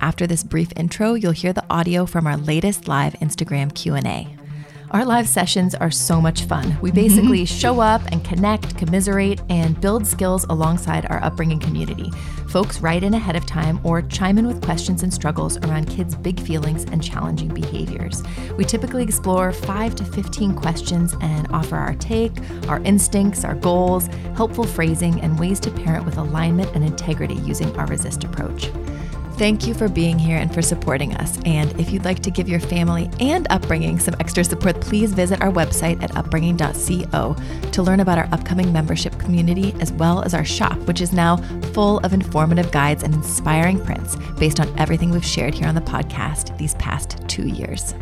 After this brief intro, you'll hear the audio from our latest live Instagram Q&A. Our live sessions are so much fun. We basically mm-hmm. show up and connect, commiserate, and build skills alongside our upbringing community. Folks write in ahead of time or chime in with questions and struggles around kids' big feelings and challenging behaviors. We typically explore 5 to 15 questions and offer our take, our instincts, our goals, helpful phrasing, and ways to parent with alignment and integrity using our resist approach. Thank you for being here and for supporting us. And if you'd like to give your family and upbringing some extra support, please visit our website at upbringing.co to learn about our upcoming membership community as well as our shop, which is now full of informative guides and inspiring prints based on everything we've shared here on the podcast these past two years.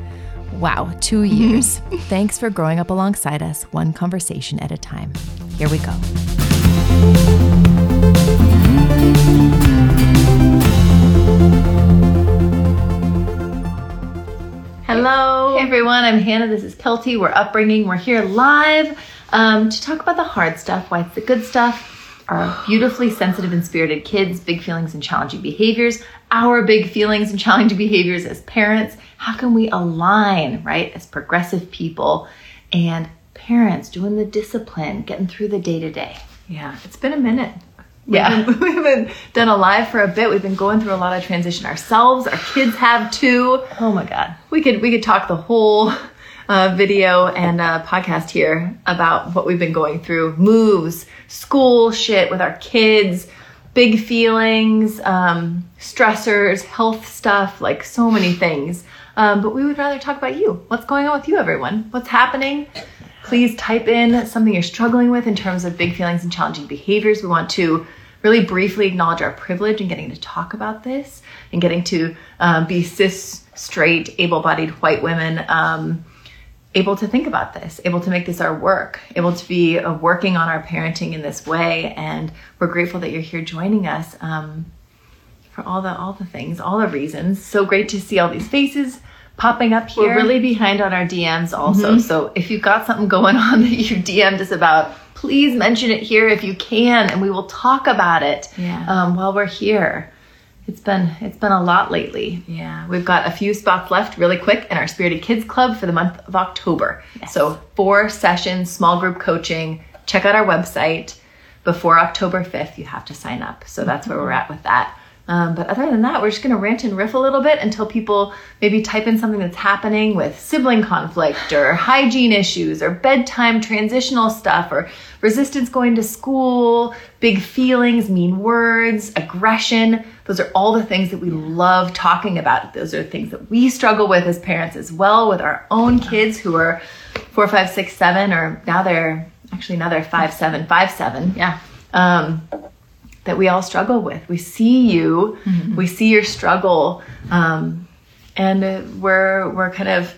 Wow, two years. Thanks for growing up alongside us, one conversation at a time. Here we go. Hello. Hey everyone, I'm Hannah. This is Kelty. We're upbringing. We're here live um, to talk about the hard stuff, why it's the good stuff, our beautifully sensitive and spirited kids, big feelings and challenging behaviors, our big feelings and challenging behaviors as parents. How can we align, right, as progressive people and parents doing the discipline, getting through the day to day? Yeah, it's been a minute. Yeah. We've been, we've been done alive for a bit. We've been going through a lot of transition ourselves. Our kids have too. Oh my God. We could we could talk the whole uh, video and uh, podcast here about what we've been going through: moves, school shit with our kids, big feelings, um, stressors, health stuff, like so many things. Um, but we would rather talk about you. What's going on with you, everyone? What's happening? Please type in something you're struggling with in terms of big feelings and challenging behaviors. We want to really briefly acknowledge our privilege in getting to talk about this and getting to um, be cis, straight, able bodied white women. Um, able to think about this, able to make this our work, able to be uh, working on our parenting in this way, and we're grateful that you're here joining us um, for all the all the things, all the reasons. So great to see all these faces popping up here. We're really behind on our DMs also. Mhm. So if you've got something going on that you DM'd us about, please mention it here if you can, and we will talk about it Yeah. um, while we're here. It's been it's been a lot lately. Yeah. We've got a few spots left really quick in our Spirited Kids Club for the month of October. Yes. So four sessions, small group coaching. Check out our website. Before October 5th, you have to sign up. So that's where we're at with that. Um, but other than that, we're just going to rant and riff a little bit until people maybe type in something that's happening with sibling conflict or hygiene issues or bedtime transitional stuff or resistance going to school, big feelings, mean words, aggression. Those are all the things that we love talking about. Those are things that we struggle with as parents as well with our own kids who are four, five, six, seven, or now they're actually now they're five, seven, five, seven Yeah. um, that we all struggle with. We see you, we see your struggle, um, and we're we're kind of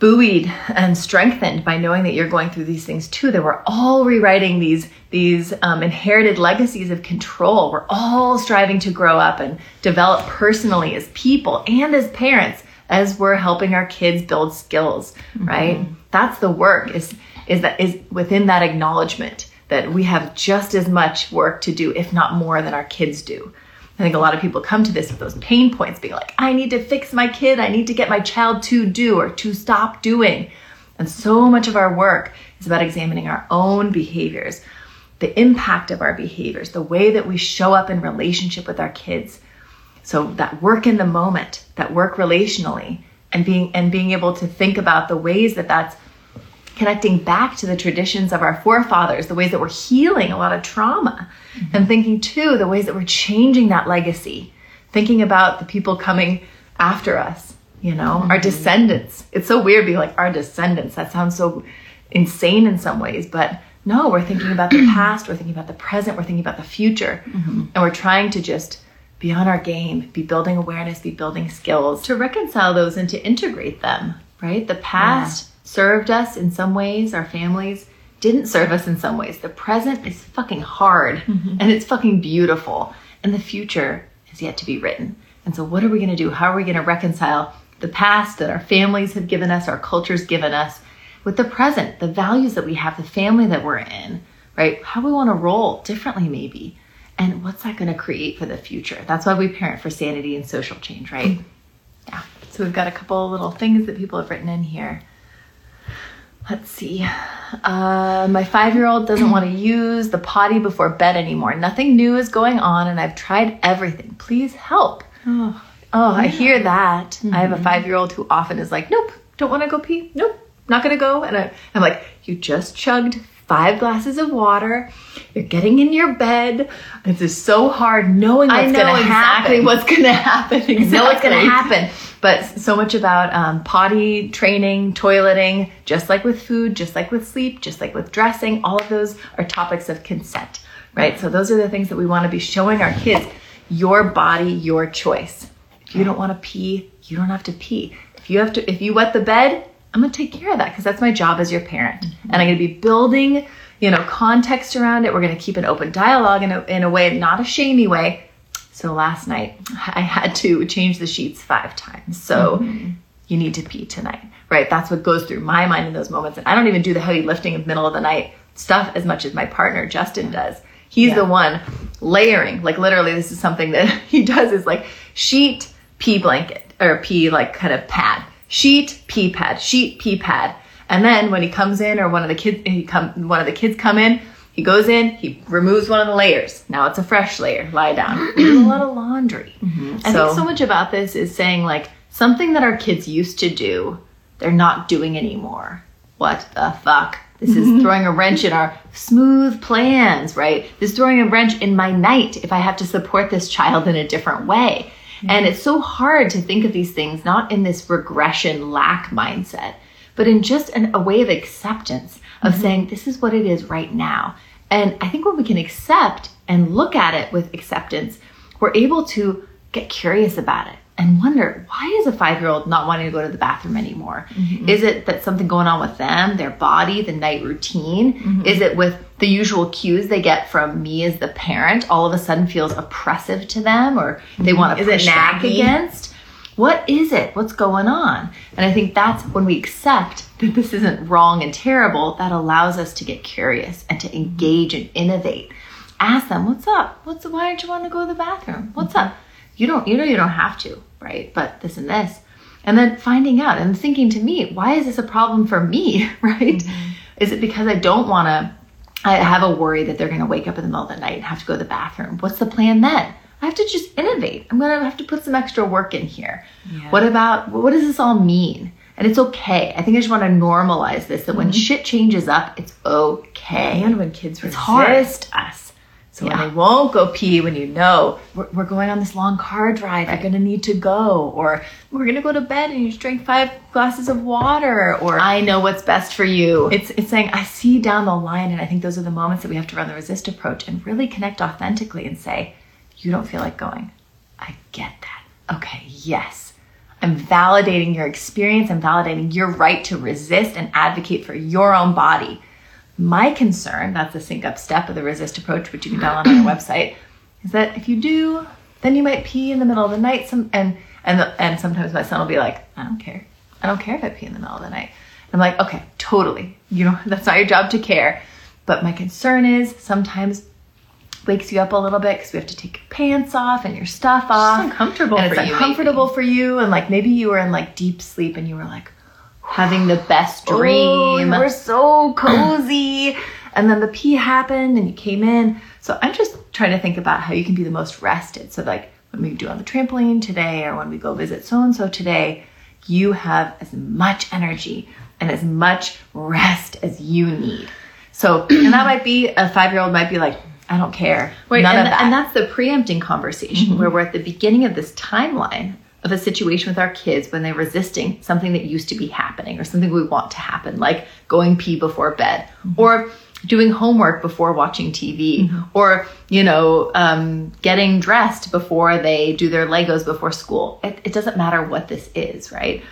buoyed and strengthened by knowing that you're going through these things too. That we're all rewriting these these um, inherited legacies of control. We're all striving to grow up and develop personally as people and as parents as we're helping our kids build skills. Right? That's the work. Is is that is within that acknowledgement that we have just as much work to do, if not more, than our kids do. I think a lot of people come to this with those pain points, being like, I need to fix my kid, I need to get my child to do or to stop doing. And so much of our work is about examining our own behaviors. the impact of our behaviors, the way that we show up in relationship with our kids. So that work in the moment, that work relationally, and being and being able to think about the ways that that's connecting back to the traditions of our forefathers, the ways that we're healing a lot of trauma, mm-hmm. and thinking too the ways that we're changing that legacy, thinking about the people coming after us, you know, mm-hmm. our descendants. It's so weird being like our descendants. That sounds so insane in some ways, but no, we're thinking about the past, we're thinking about the present, we're thinking about the future, mm-hmm. and we're trying to just be on our game, be building awareness, be building skills to reconcile those and to integrate them, right? The past yeah. Served us in some ways, our families didn't serve us in some ways. The present is fucking hard mm-hmm. and it's fucking beautiful, and the future is yet to be written. And so, what are we going to do? How are we going to reconcile the past that our families have given us, our culture's given us, with the present, the values that we have, the family that we're in, right? How we want to roll differently, maybe. And what's that going to create for the future? That's why we parent for sanity and social change, right? Mm-hmm. Yeah. So we've got a couple little things that people have written in here. Let's see. Uh, my five year old doesn't want to use the potty before bed anymore. Nothing new is going on, and I've tried everything. Please help. Oh, oh I hear that. Mm-hmm. I have a mm-hmm. five year old who often is like, Nope, don't want to go pee. Nope, not going to go. And I, I'm like, You just chugged five glasses of water. You're getting in your bed. This is so hard knowing what's know going to exactly happen. what's going to happen. Exactly. know what's going to happen. But so much about um, potty training, toileting, just like with food, just like with sleep, just like with dressing. All of those are topics of consent, right? So those are the things that we want to be showing our kids. Your body, your choice. If you don't want to pee, you don't have to pee. If you have to, if you wet the bed, I'm going to take care of that because that's my job as your parent. Mm-hmm. And I'm going to be building, you know, context around it. We're going to keep an open dialogue in a, in a way, not a shamey way. So last night I had to change the sheets five times. So mm-hmm. you need to pee tonight, right? That's what goes through my mind in those moments. And I don't even do the heavy lifting in the middle of the night stuff as much as my partner, Justin, does. He's yeah. the one layering. Like literally, this is something that he does is like sheet, pee blanket, or pee like kind of pad sheet pee pad, sheet pee pad. And then when he comes in, or one of the kids, he come, one of the kids come in, he goes in, he removes one of the layers. Now it's a fresh layer. Lie down. We a lot of laundry. Mm-hmm. I think so much about this is saying like something that our kids used to do, they're not doing anymore. What the fuck? This is throwing a wrench in our smooth plans, right? This is throwing a wrench in my night if I have to support this child in a different way. And it's so hard to think of these things not in this regression lack mindset, but in just an, a way of acceptance of mm-hmm. saying, this is what it is right now. And I think when we can accept and look at it with acceptance, we're able to get curious about it and wonder why is a five year old not wanting to go to the bathroom anymore? Mm-hmm. Is it that something going on with them, their body, the night routine? Mm-hmm. Is it with the usual cues they get from me as the parent all of a sudden feels oppressive to them or they mm-hmm. want to push back against? What is it? What's going on? And I think that's when we accept that this isn't wrong and terrible, that allows us to get curious and to engage and innovate. Ask them, what's up? What's why don't you want to go to the bathroom? What's up? you don't you know you don't have to right but this and this and then finding out and thinking to me why is this a problem for me right mm-hmm. is it because i don't want to i have a worry that they're going to wake up in the middle of the night and have to go to the bathroom what's the plan then i have to just innovate i'm going to have to put some extra work in here yeah. what about what does this all mean and it's okay. I think I just want to normalize this that mm-hmm. when shit changes up, it's okay. And when kids resist hard. us. So yeah. when they won't go pee, when you know we're, we're going on this long car drive, right. you're going to need to go, or we're to go to bed and you just drink five glasses of water, or I know what's best for you. It's it's saying I see down the line, and I think those are the moments that we have to run the resist approach and really connect authentically and say, you don't feel like going. I get that. Okay, yes. I'm validating your experience. I'm validating your right to resist and advocate for your own body my concern, that's the sync up step of the resist approach, which you can download on our website, is that if you do, then you might pee in the middle of the night. Some and and the, and sometimes my son will be like, I don't care. I don't care if I pee in the middle of the night. I'm like, okay, totally. You know, that's not your job to care. But my concern is sometimes wakes you up a little bit because we have to take your pants off and your stuff off. It's uncomfortable and it's uncomfortable maybe. for you. And like maybe you were in like deep sleep and you were like, having the best oh, dream. Oh, we're so cozy. and then the pee happened and you came in. So I'm just trying to think about how you can be the most rested. So like when we do on the trampoline today or when we go visit so and so today, you have as much energy and as much rest as you need. So, and that might be a five year old might be like, I don't care. Right, None and, of that. and that's the preempting conversation mm-hmm. where we're at the beginning of this timeline of a situation with our kids when they're resisting something that used to be happening or something we want to happen, like going pee before bed mm-hmm. or doing homework before watching TV mm-hmm. or, you know, um, getting dressed before they do their Legos before school. It, it doesn't matter what this is, right?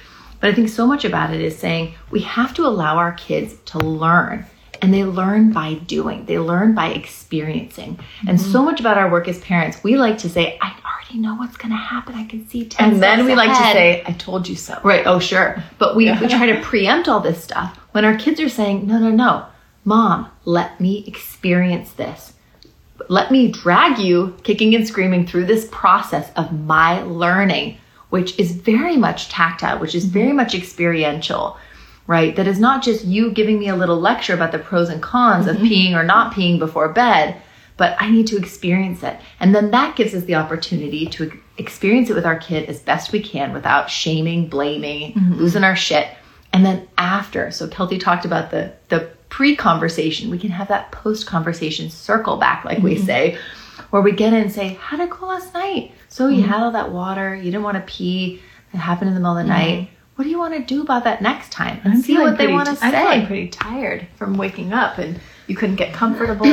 But I think so much about it is saying we have to allow our kids to learn and they learn by doing. They learn by experiencing. And so mm-hmm. much about our work as parents we like to say i already know what's going to happen. I can see 10 and then we like to say, I told you so. right. Oh sure. But we, we try to preempt all this stuff when our kids are saying no no no. Mom let me experience this. Let me drag you kicking and screaming through this process of my learning which is very much tactile which is mm-hmm. very much experiential right? That is not just you giving me a little lecture about the pros and cons of mm-hmm. peeing or not peeing before bed but i need to experience it. And then that gives us the opportunity to experience it with our kid as best we can without shaming blaming mm-hmm. losing our shit. And then after so kelty talked about the the pre-conversation we can have that post-conversation circle back like we mm-hmm. say where we get in and say how did it go last night? So you had all that water you didn't want to pee it happened in the middle of the night what do you want to do about that next time and see what they want to say. I'm pretty tired from waking up and you couldn't get comfortable.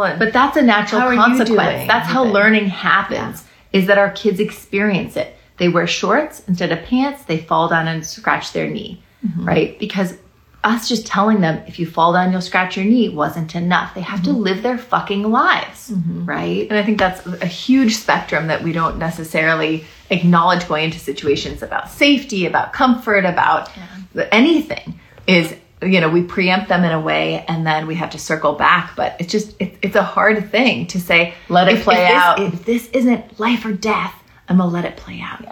but that's a natural consequence that's how learning happens is that our kids experience it they wear shorts instead of pants they fall down and scratch their knee Mm-hmm. right because us just telling them if you fall down you'll scratch your knee wasn't enough they have to Mm-hmm. live their fucking lives right And I think that's a huge spectrum that we don't necessarily acknowledge going into situations about safety, about comfort, about anything is you know we preempt them in a way and then we have to circle back. But it's just it, it's a hard thing to say Let it if- play if this- out. if this isn't life or death i'm gonna let it play out.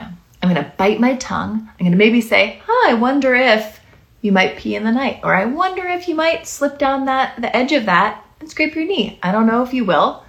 I'm gonna bite my tongue. I'm gonna maybe say huh i wonder if you might pee in the night or i wonder if you might slip down that the edge of that and scrape your knee. I don't know if you will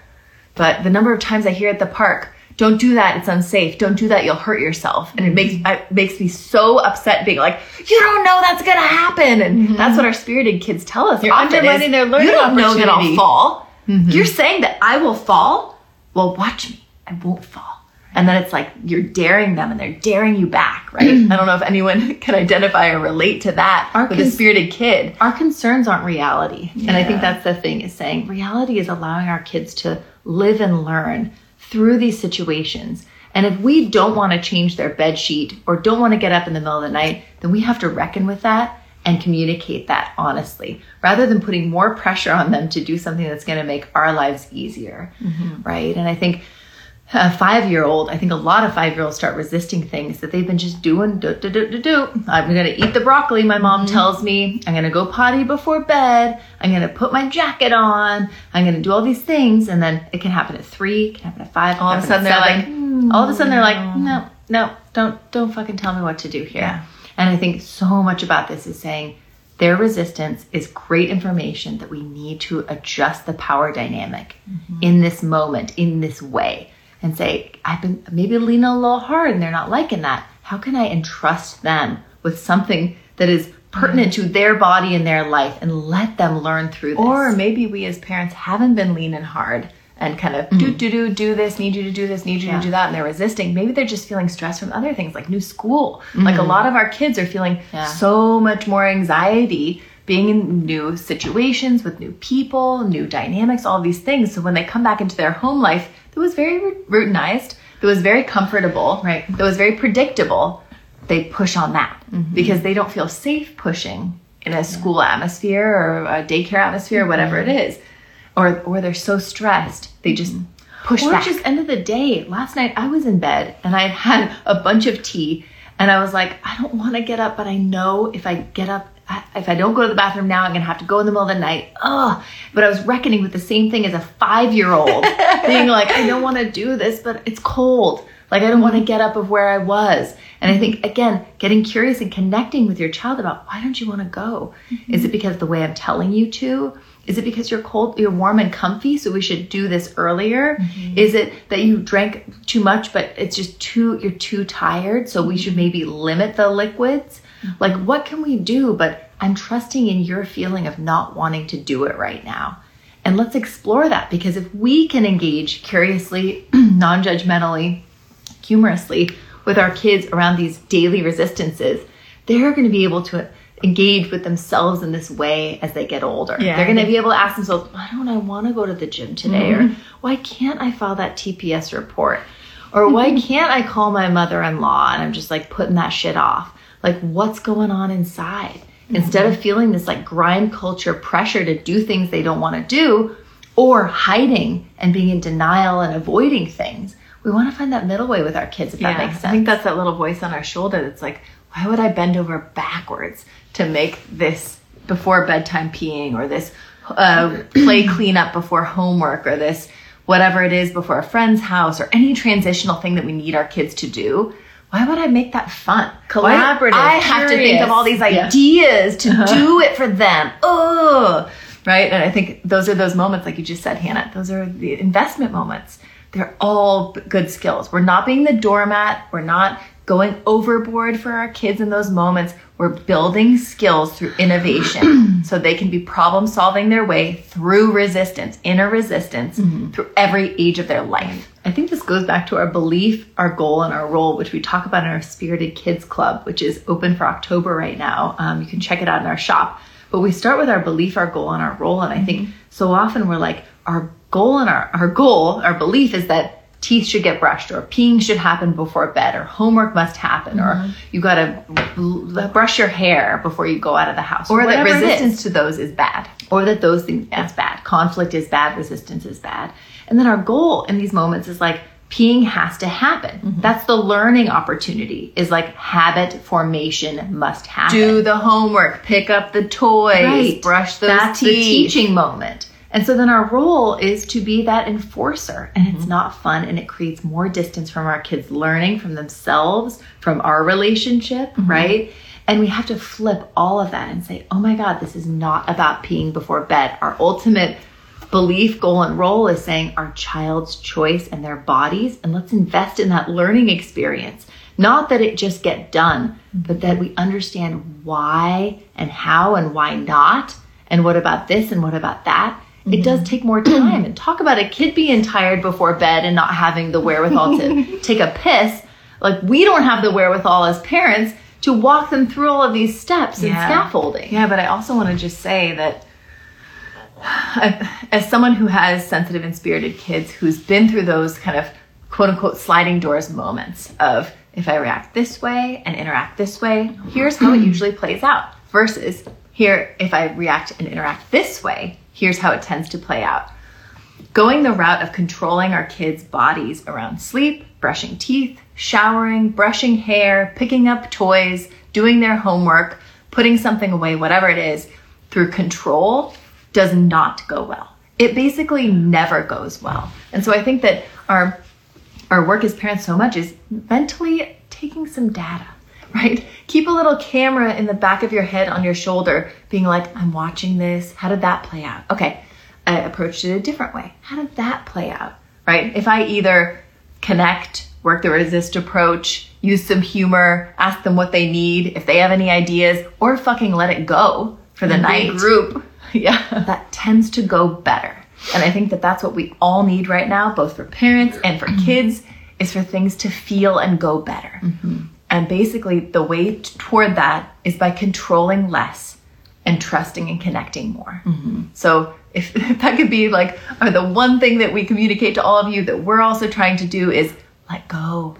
but the number of times I hear at the park, don't do that, it's unsafe. Don't do that, you'll hurt yourself. And it makes mm-hmm. it makes me so upset being like, you don't know that's gonna happen. And mm-hmm. that's what our spirited kids tell us. You're undermining is, their learning You don't know that I'll opportunity." fall. Mm-hmm. You're saying that I will fall? Well, watch me. I won't fall. And then it's like you're daring them and they're daring you back, right? I don't know if anyone can identify or relate to that Our with a spirited kid. our concerns aren't reality. And I think that's the thing is saying reality is allowing our kids to live and learn through these situations. And if we don't want to change their bed sheet or don't want to get up in the middle of the night, then we have to reckon with that and communicate that honestly rather than putting more pressure on them to do something that's going to make our lives easier. Mm-hmm. Right. And I think a five year old, I think a lot of five year olds start resisting things that they've been just doing. Do, do, do, do, do. I'm going to eat the broccoli, my mom mm-hmm. tells me. I'm going to go potty before bed. I'm going to put my jacket on. I'm going to do all these things. And then it can happen at three, it can happen at five. All of a sudden they're like, hmm. all of a sudden they're like, no, no, don't, don't fucking tell me what to do here. Yeah. And I think so much about this is saying their resistance is great information that we need to adjust the power dynamic mm-hmm. in this moment, in this way, and say, I've been maybe leaning a little hard and they're not liking that. How can I entrust them with something that is pertinent to their body and their life and let them learn through this? Or maybe we as parents haven't been leaning hard and kind of do mm-hmm. do do do this, need you to do this, need you Yeah. to do that, and they're resisting. Maybe they're just feeling stress from other things like new school. Mm-hmm. Like a lot of our kids are feeling Yeah. so much more anxiety being in new situations with new people, new dynamics, all these things. So when they come back into their home life that was very routinized, that was very comfortable, Right. that was very predictable, they push on that mm-hmm. because they don't feel safe pushing in a school atmosphere or a daycare atmosphere, mm-hmm. whatever it is, or or they're so stressed they just mm-hmm. push Or back. just end of the day. Last night I was in bed and I had a bunch of tea and I was like, I don't want to get up, but I know if I get up, if I don't go to the bathroom now, I'm going to have to go in the middle of the night. Ugh. But I was reckoning with the same thing as a five year old being like, I don't want to do this, but it's cold. Like, I don't want to get up of where I was. And I think, again, getting curious and connecting with your child about why don't you want to go? Mm-hmm. Is it because of the way I'm telling you to? Is it because you're cold, you're warm and comfy, so we should do this earlier? Mm-hmm. Is it that you drank too much, but it's just too, you're too tired, so we mm-hmm. should maybe limit the liquids? Like, what can we do? But I'm trusting in your feeling of not wanting to do it right now. And let's explore that because if we can engage curiously, non judgmentally, humorously with our kids around these daily resistances, they're going to be able to engage with themselves in this way as they get older. Yeah. They're going to be able to ask themselves, why don't I want to go to the gym today? Or mm-hmm. why can't I file that TPS report? Or why mm-hmm. can't I call my mother in law and I'm just like putting that shit off? Like, what's going on inside? Instead of feeling this like grind culture pressure to do things they don't want to do or hiding and being in denial and avoiding things, we want to find that middle way with our kids, if that makes sense. I think that's that little voice on our shoulder that's like, why would I bend over backwards to make this before bedtime peeing or this uh, play cleanup before homework or this whatever it is before a friend's house or any transitional thing that we need our kids to do? Why would I make that fun? Collaborative, I have to think of all these curious. Yeah. ideas to uh-huh. do it for them. Oh, right. And I think those are those moments, like you just said, Hannah. Those are the investment moments. They're all good skills. We're not being the doormat. We're not going overboard for our kids in those moments. We're building skills through innovation so they can be problem solving their way through resistance, inner resistance, mm-hmm. through every age of their life. I think this goes back to our belief, our goal, and our role, which we talk about in our Spirited Kids Club, which is open for October right now. Um, you can check it out in our shop. But we start with our belief, our goal, and our role. And I think so often we're like, our goal and our, our goal, our belief is that teeth should get brushed, or peeing should happen before bed, or homework must happen, or you got to brush your hair before you go out of the house, Or that it is resistance to those is bad. or that those things that's bad. Conflict is bad, resistance is bad. And then our goal in these moments is like peeing has to happen. Mm-hmm. That's the learning opportunity. Is like habit formation must happen. Do the homework, pick up the toys, Right. brush those That's teeth. the teaching moment. And so then our role is to be that enforcer. And Mm-hmm. it's not fun and it creates more distance from our kids learning from themselves, from our relationship, Mm-hmm. right? And we have to flip all of that and say, oh my God, this is not about peeing before bed. Our ultimate belief, goal, and role is saying our child's choice and their bodies, and let's invest in that learning experience. Not that it just get done, but that we understand why and how and why not, and what about this and what about that. It does mm-hmm. take more time. And talk about a kid being tired before bed and not having the wherewithal to take a piss. Like we don't have the wherewithal as parents to walk them through all of these steps and scaffolding. Yeah, but I also want to just say that as someone who has sensitive and spirited kids who's been through those kind of quote unquote sliding doors moments of if I react this way and interact this way, here's how it mm-hmm. usually plays out versus here if I react and interact this way, here's how it tends to play out. Going the route of controlling our kids' bodies around sleep, brushing teeth, showering, brushing hair, picking up toys, doing their homework, putting something away, whatever it is, through control does not go well. It basically never goes well. And so I think that our our work as parents so much is mentally taking some data, right? Keep a little camera in the back of your head on your shoulder, being like, I'm watching this. How did that play out? Okay, I approached it a different way. How did that play out, right? If I either connect, work the resist approach, use some humor, ask them what they need, if they have any ideas, or fucking let it go for the night. Group. Yeah. That tends to go better. And I think that that's what we all need right now, both for parents and for kids, is for things to feel and go better. Mm-hmm. And basically, the way t- toward that is by controlling less and trusting and connecting more. Mm-hmm. So, if, if that could be like or the one thing that we communicate to all of you that we're also trying to do is let go,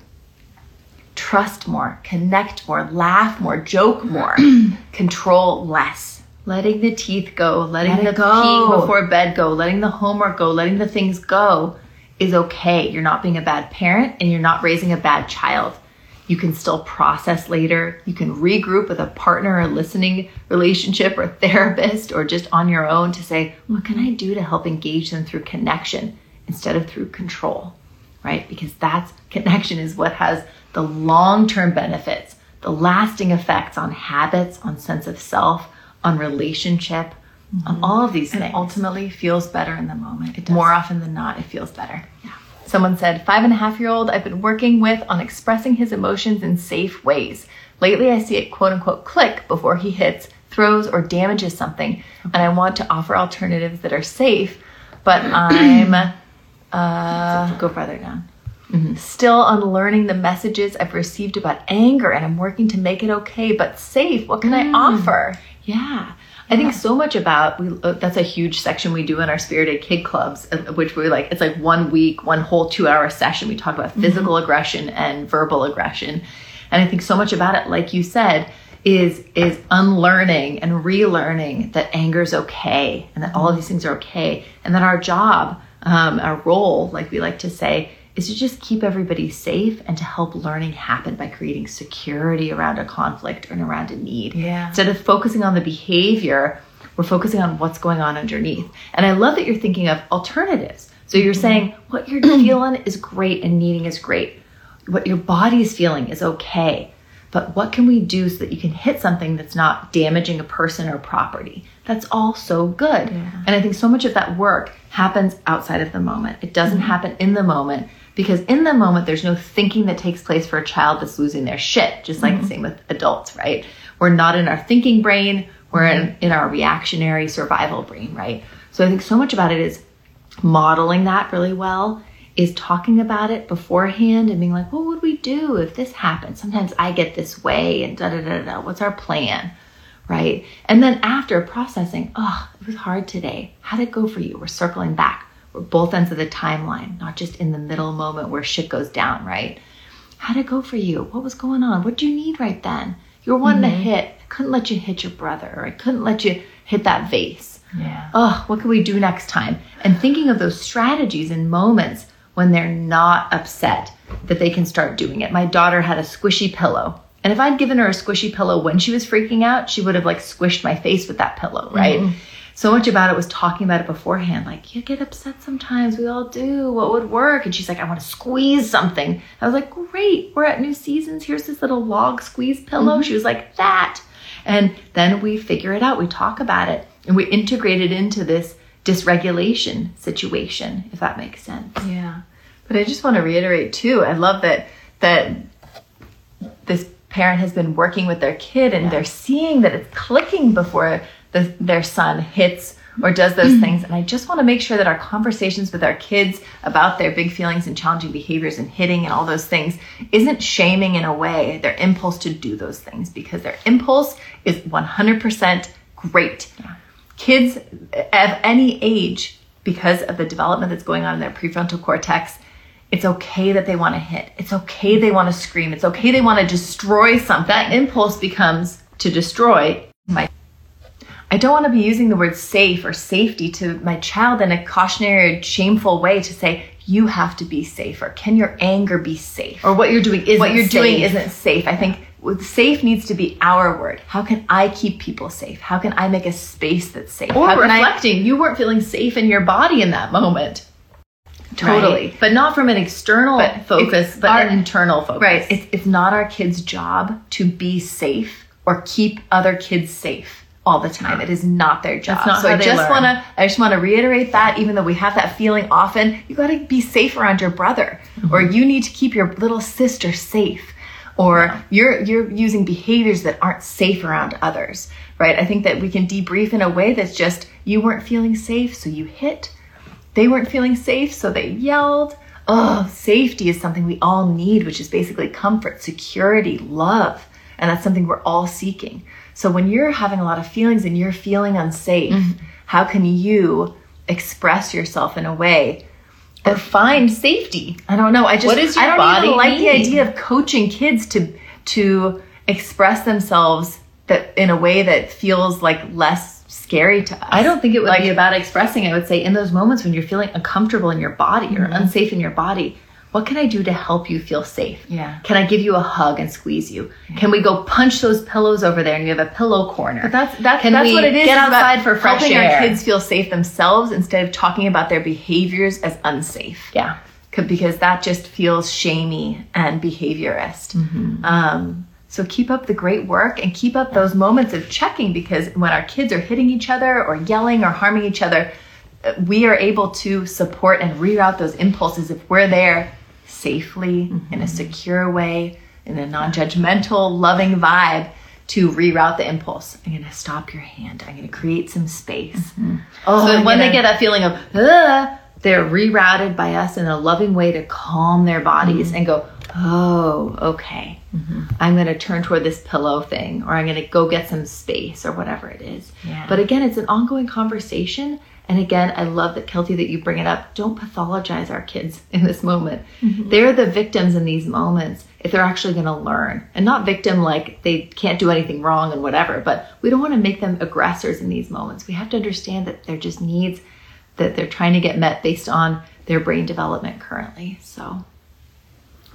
trust more, connect more, laugh more, joke more, control less. Letting the teeth go, letting Let the go. peeing before bed go, letting the homework go, letting the things go is okay. You're not being a bad parent and you're not raising a bad child. You can still process later. You can regroup with a partner or listening relationship or therapist or just on your own to say, what can I do to help engage them through connection instead of through control? Right? Because that's connection is what has the long term benefits, the lasting effects on habits, on sense of self, on relationship, on mm-hmm. all of these and things. ultimately feels better in the moment. It does. More often than not, it feels better. Yeah. Someone said, five and a half year old I've been working with on expressing his emotions in safe ways. Lately, I see it quote unquote click before he hits, throws, or damages something, and I want to offer alternatives that are safe, but I'm uh, Go farther down. Mm-hmm. still unlearning the messages I've received about anger, and I'm working to make it okay but safe. What can I mm. offer? Yeah. I think so much about we. Uh, that's a huge section we do in our spirited kid clubs, uh, which we like. It's like one week, one whole two-hour session. We talk about physical aggression and verbal aggression, and I think so much about it, like you said, is is unlearning and relearning that anger is okay, and that all of these things are okay, and that our job, um, our role, like we like to say, is to just keep everybody safe and to help learning happen by creating security around a conflict and around a need. Yeah. Instead of focusing on the behavior, we're focusing on what's going on underneath. And I love that you're thinking of alternatives. So you're mm-hmm. saying what you're feeling is great and needing is great. What your body is feeling is okay. But what can we do so that you can hit something that's not damaging a person or property? That's all so good. And I think so much of that work happens outside of the moment. It doesn't mm-hmm. happen in the moment because in the moment there's no thinking that takes place for a child that's losing their shit, just like mm-hmm. the same with adults, right? We're not in our thinking brain, we're in, in our reactionary survival brain, right? So I think so much about it is modeling that really well is talking about it beforehand and being like, what would we do if this happened? Sometimes I get this way and da da da da. What's our plan? Right. And then after processing, oh, it was hard today. How'd it go for you? We're circling back. Both ends of the timeline, not just in the middle moment where shit goes down, right? How'd it go for you? What was going on? What do you need right then? You were wanting to mm-hmm. hit. I couldn't let you hit your brother, or I couldn't let you hit that vase Yeah. oh, what can we do next time? And thinking of those strategies and moments when they're not upset that they can start doing it. My daughter had a squishy pillow. And if I'd given her a squishy pillow when she was freaking out, she would have like squished my face with that pillow, right? Mm-hmm. So much about it was talking about it beforehand. Like, you get upset sometimes. We all do. What would work? And she's like, I want to squeeze something. I was like, great. We're at New Seasons. Here's this little log squeeze pillow. Mm-hmm. She was like, that. And then we figure it out. We talk about it and we integrate it into this dysregulation situation, if that makes sense. Yeah. But I just want to reiterate too. I love that that this parent has been working with their kid and they're seeing that it's clicking before the, their son hits or does those mm-hmm. things. And I just want to make sure that our conversations with our kids about their big feelings and challenging behaviors and hitting and all those things isn't shaming in a way their impulse to do those things because their impulse is 100% great. Kids of any age, because of the development that's going on in their prefrontal cortex, it's okay that they want to hit. It's okay they want to scream. It's okay they want to destroy something. That impulse becomes to destroy. I don't want to be using the word safe or safety to my child in a cautionary or shameful way to say, you have to be safe or can your anger be safe? Or what you're doing isn't what you're doing safe. isn't safe. I think safe needs to be our word. How can I keep people safe? How can I make a space that's safe? Or How can I- reflecting, you weren't feeling safe in your body in that moment. Totally. Right? But not from an external But focus, but our- an internal focus. Right. It's, it's not our kids' job to be safe or keep other kids safe all the time. It is not their job. Not so I just want to I just want to reiterate that even though we have that feeling often, you got to be safe around your brother Mm-hmm. or you need to keep your little sister safe or you're you're using behaviors that aren't safe around others. Right? I think that we can debrief in a way that's just you weren't feeling safe so you hit. They weren't feeling safe so they yelled. Oh, safety is something we all need, which is basically comfort, security, love. And that's something we're all seeking. So when you're having a lot of feelings and you're feeling unsafe, Mm-hmm. how can you express yourself in a way or find safety? I don't know. I just What does your I don't body even like the idea of coaching kids to to express themselves that in a way that feels like less scary to us. I don't think it would Like- be about expressing. I would say in those moments when you're feeling uncomfortable in your body Mm-hmm. or unsafe in your body, what can I do to help you feel safe? Yeah. Can I give you a hug and squeeze you? Can we go punch those pillows over there and you have a pillow corner? But that's that's Can that's what it is. get outside for fresh helping air? our kids feel safe themselves instead of talking about their behaviors as unsafe. yeah. Because that just feels shamey and behaviorist. Mm-hmm. Um, So keep up the great work and keep up those moments of checking because when our kids are hitting each other or yelling or harming each other, uh, we are able to support and reroute those impulses if we're there safely mm-hmm. in a secure way, in a non judgmental, loving vibe to reroute the impulse. I'm going to stop your hand. I'm going to create some space. Mm-hmm. Oh, so when gonna... they get that feeling of, Ugh, they're rerouted by us in a loving way to calm their bodies mm-hmm. and go, oh, okay. Mm-hmm. I'm going to turn toward this pillow thing, or I'm going to go get some space, or whatever it is. Yeah. But again, it's an ongoing conversation. And again, I love that, Kelty, that you bring it up. Don't pathologize our kids in this moment. Mm-hmm. They're the victims in these moments if they're actually going to learn and not victim like they can't do anything wrong and whatever. But we don't want to make them aggressors in these moments. We have to understand that they're just needs that they're trying to get met based on their brain development currently. So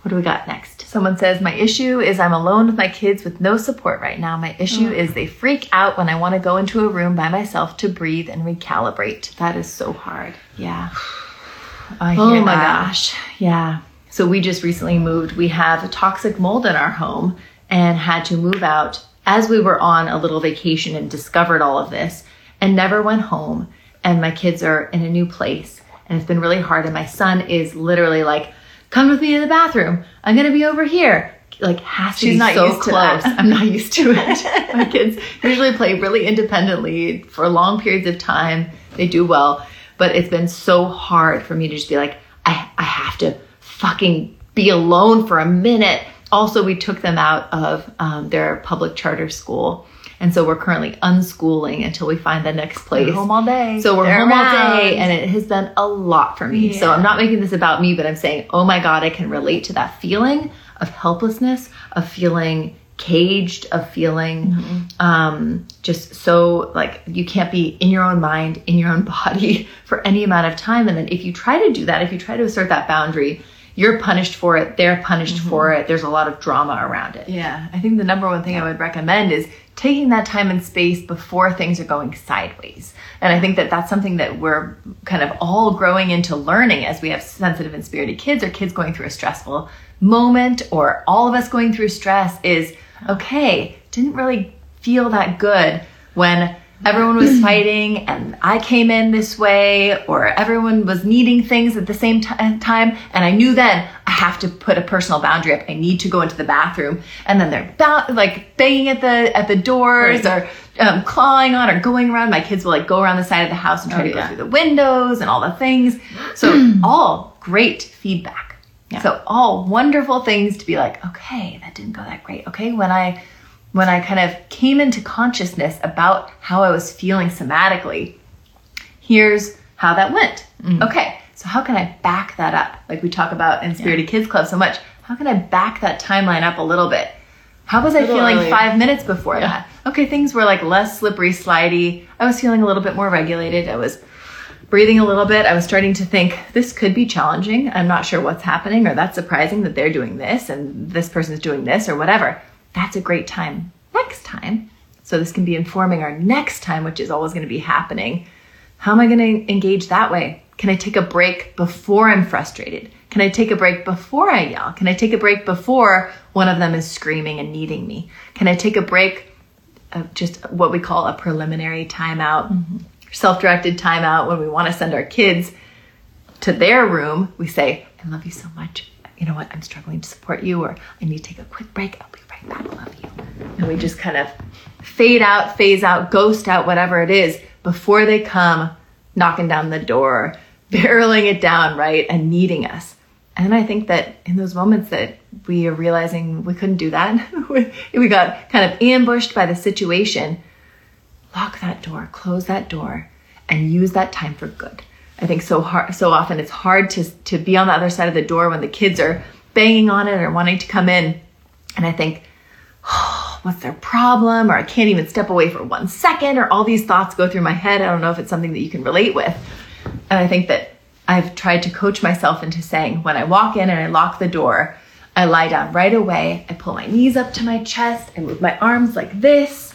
what do we got next? Someone says, My issue is I'm alone with my kids with no support right now. My issue oh. is they freak out when I want to go into a room by myself to breathe and recalibrate. That is so hard. Yeah. I oh my that. gosh. Yeah. So we just recently moved. We have a toxic mold in our home and had to move out as we were on a little vacation and discovered all of this and never went home. And my kids are in a new place and it's been really hard. And my son is literally like, come with me to the bathroom. I'm going to be over here. Like has to She's be not so close. I'm not used to it. My kids usually play really independently for long periods of time. They do well, but it's been so hard for me to just be like, I, I have to fucking be alone for a minute. Also, we took them out of um, their public charter school and so we're currently unschooling until we find the next place. They're home all day. So we're They're home around. all day and it has been a lot for me. Yeah. So I'm not making this about me, but I'm saying, oh my God, I can relate to that feeling of helplessness, of feeling caged, of feeling mm-hmm. um, just so like you can't be in your own mind, in your own body for any amount of time. And then if you try to do that, if you try to assert that boundary, you're punished for it, they're punished mm-hmm. for it. There's a lot of drama around it. Yeah. I think the number one thing I would recommend is taking that time and space before things are going sideways. And I think that that's something that we're kind of all growing into learning as we have sensitive and spirited kids or kids going through a stressful moment or all of us going through stress is okay, didn't really feel that good when everyone was fighting and I came in this way or everyone was needing things at the same t- time and I knew then I have to put a personal boundary up. I need to go into the bathroom and then they're ba- like banging at the at the doors right. or um, clawing on or going around. My kids will like go around the side of the house and try oh, to yeah. go through the windows and all the things. So all great feedback. Yeah. So all wonderful things to be like, okay, that didn't go that great. Okay, when I when I kind of came into consciousness about how I was feeling somatically, here's how that went. Mm. Okay, so how can I back that up? Like we talk about in Spirited yeah. Kids Club so much. How can I back that timeline up a little bit? How was I feeling earlier. five minutes before yeah. that? Okay, things were like less slippery, slidey. I was feeling a little bit more regulated. I was breathing a little bit. I was starting to think this could be challenging. I'm not sure what's happening, or that's surprising that they're doing this and this person's doing this, or whatever that's a great time next time. So this can be informing our next time, which is always going to be happening. How am I going to engage that way? Can I take a break before I'm frustrated? Can I take a break before I yell? Can I take a break before one of them is screaming and needing me? Can I take a break, of just what we call a preliminary timeout, mm-hmm. self directed timeout when we want to send our kids to their room? We say, I love you so much. You know what? I'm struggling to support you, or I need to take a quick break. I'll be I love you. And we just kind of fade out, phase out, ghost out, whatever it is, before they come knocking down the door, barreling it down, right, and needing us. And I think that in those moments that we are realizing we couldn't do that, we got kind of ambushed by the situation, lock that door, close that door, and use that time for good. I think so hard, so often it's hard to to be on the other side of the door when the kids are banging on it or wanting to come in. And I think what's their problem? Or I can't even step away for one second, or all these thoughts go through my head. I don't know if it's something that you can relate with. And I think that I've tried to coach myself into saying when I walk in and I lock the door, I lie down right away. I pull my knees up to my chest. I move my arms like this.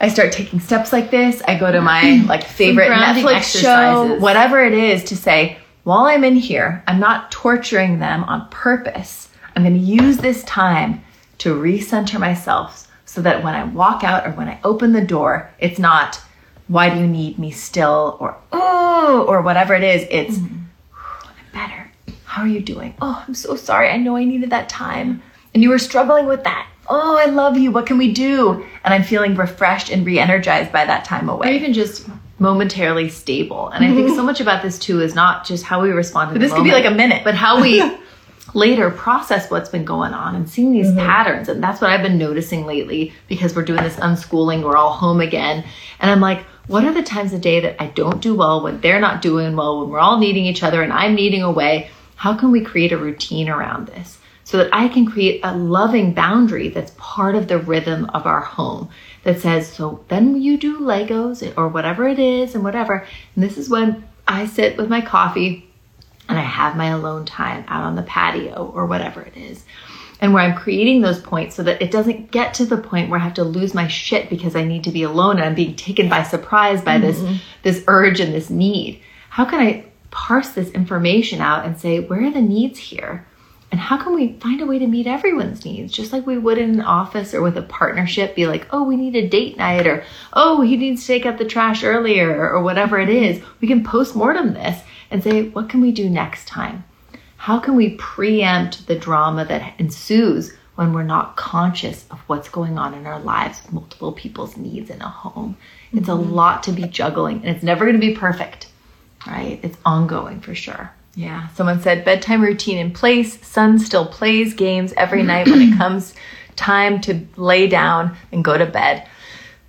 I start taking steps like this. I go to my like favorite Netflix show, whatever it is to say, while I'm in here, I'm not torturing them on purpose. I'm going to use this time to recenter myself so that when I walk out or when I open the door, it's not, why do you need me still? Or, oh, or whatever it is. It's, mm-hmm. I'm better. How are you doing? Oh, I'm so sorry. I know I needed that time. And you were struggling with that. Oh, I love you. What can we do? And I'm feeling refreshed and re energized by that time away. Or even just momentarily stable. And I think so much about this too is not just how we respond to this moment, could be like a minute, but how we later process what's been going on and seeing these mm-hmm. patterns. And that's what I've been noticing lately because we're doing this unschooling, we're all home again. And I'm like, what are the times of day that I don't do well when they're not doing well, when we're all needing each other and I'm needing away? How can we create a routine around this so that I can create a loving boundary that's part of the rhythm of our home that says, so then you do Legos or whatever it is and whatever. And this is when I sit with my coffee and I have my alone time out on the patio or whatever it is. And where I'm creating those points so that it doesn't get to the point where I have to lose my shit because I need to be alone and I'm being taken by surprise by mm-hmm. this this urge and this need. How can I parse this information out and say where are the needs here? And how can we find a way to meet everyone's needs? Just like we would in an office or with a partnership, be like, oh, we need a date night, or oh, he needs to take out the trash earlier, or whatever it is. We can post mortem this and say, what can we do next time? How can we preempt the drama that ensues when we're not conscious of what's going on in our lives, with multiple people's needs in a home? It's a mm-hmm. lot to be juggling, and it's never going to be perfect, right? It's ongoing for sure. Yeah. Someone said bedtime routine in place. Son still plays games every night when it comes time to lay down and go to bed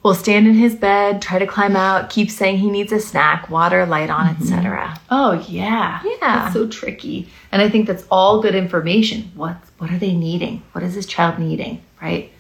will stand in his bed, try to climb out, keep saying he needs a snack, water, light on, mm-hmm. etc. Oh yeah. Yeah. That's so tricky. And I think that's all good information. What what are they needing? What is this child needing? Right?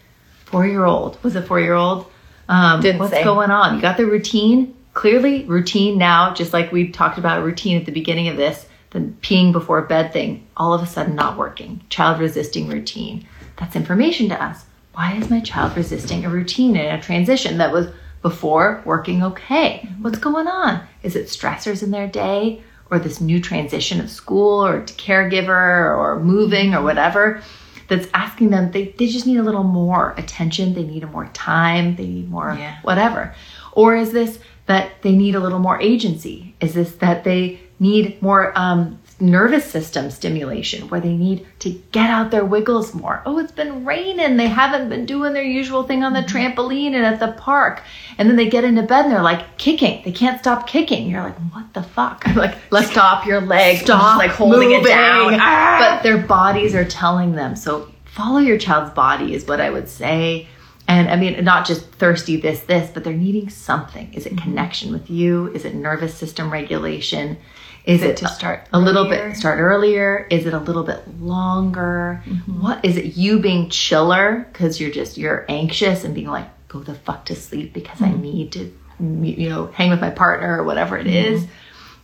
Four year old. Was it four year old? Um, what's say. going on? You got the routine? Clearly routine now, just like we talked about routine at the beginning of this, the peeing before bed thing, all of a sudden not working. Child resisting routine. That's information to us why is my child resisting a routine and a transition that was before working okay? Mm-hmm. What's going on? Is it stressors in their day or this new transition of school or caregiver or moving or whatever that's asking them, they, they just need a little more attention, they need more time, they need more yeah. whatever. Or is this that they need a little more agency? Is this that they need more um, nervous system stimulation where they need to get out their wiggles more. Oh, it's been raining. They haven't been doing their usual thing on the mm-hmm. trampoline and at the park. And then they get into bed and they're like kicking. They can't stop kicking. You're like, what the fuck? I'm like, let's stop your leg. Stop like holding moving. it down. Ah! But their bodies are telling them. So follow your child's body is what I would say. And I mean, not just thirsty, this, this, but they're needing something. Is it mm-hmm. connection with you? Is it nervous system regulation? Is it, to start a, a little bit start earlier? Is it a little bit longer? Mm-hmm. What is it? You being chiller because you're just you're anxious and being like, go the fuck to sleep because mm-hmm. I need to, you know, hang with my partner or whatever it mm-hmm. is,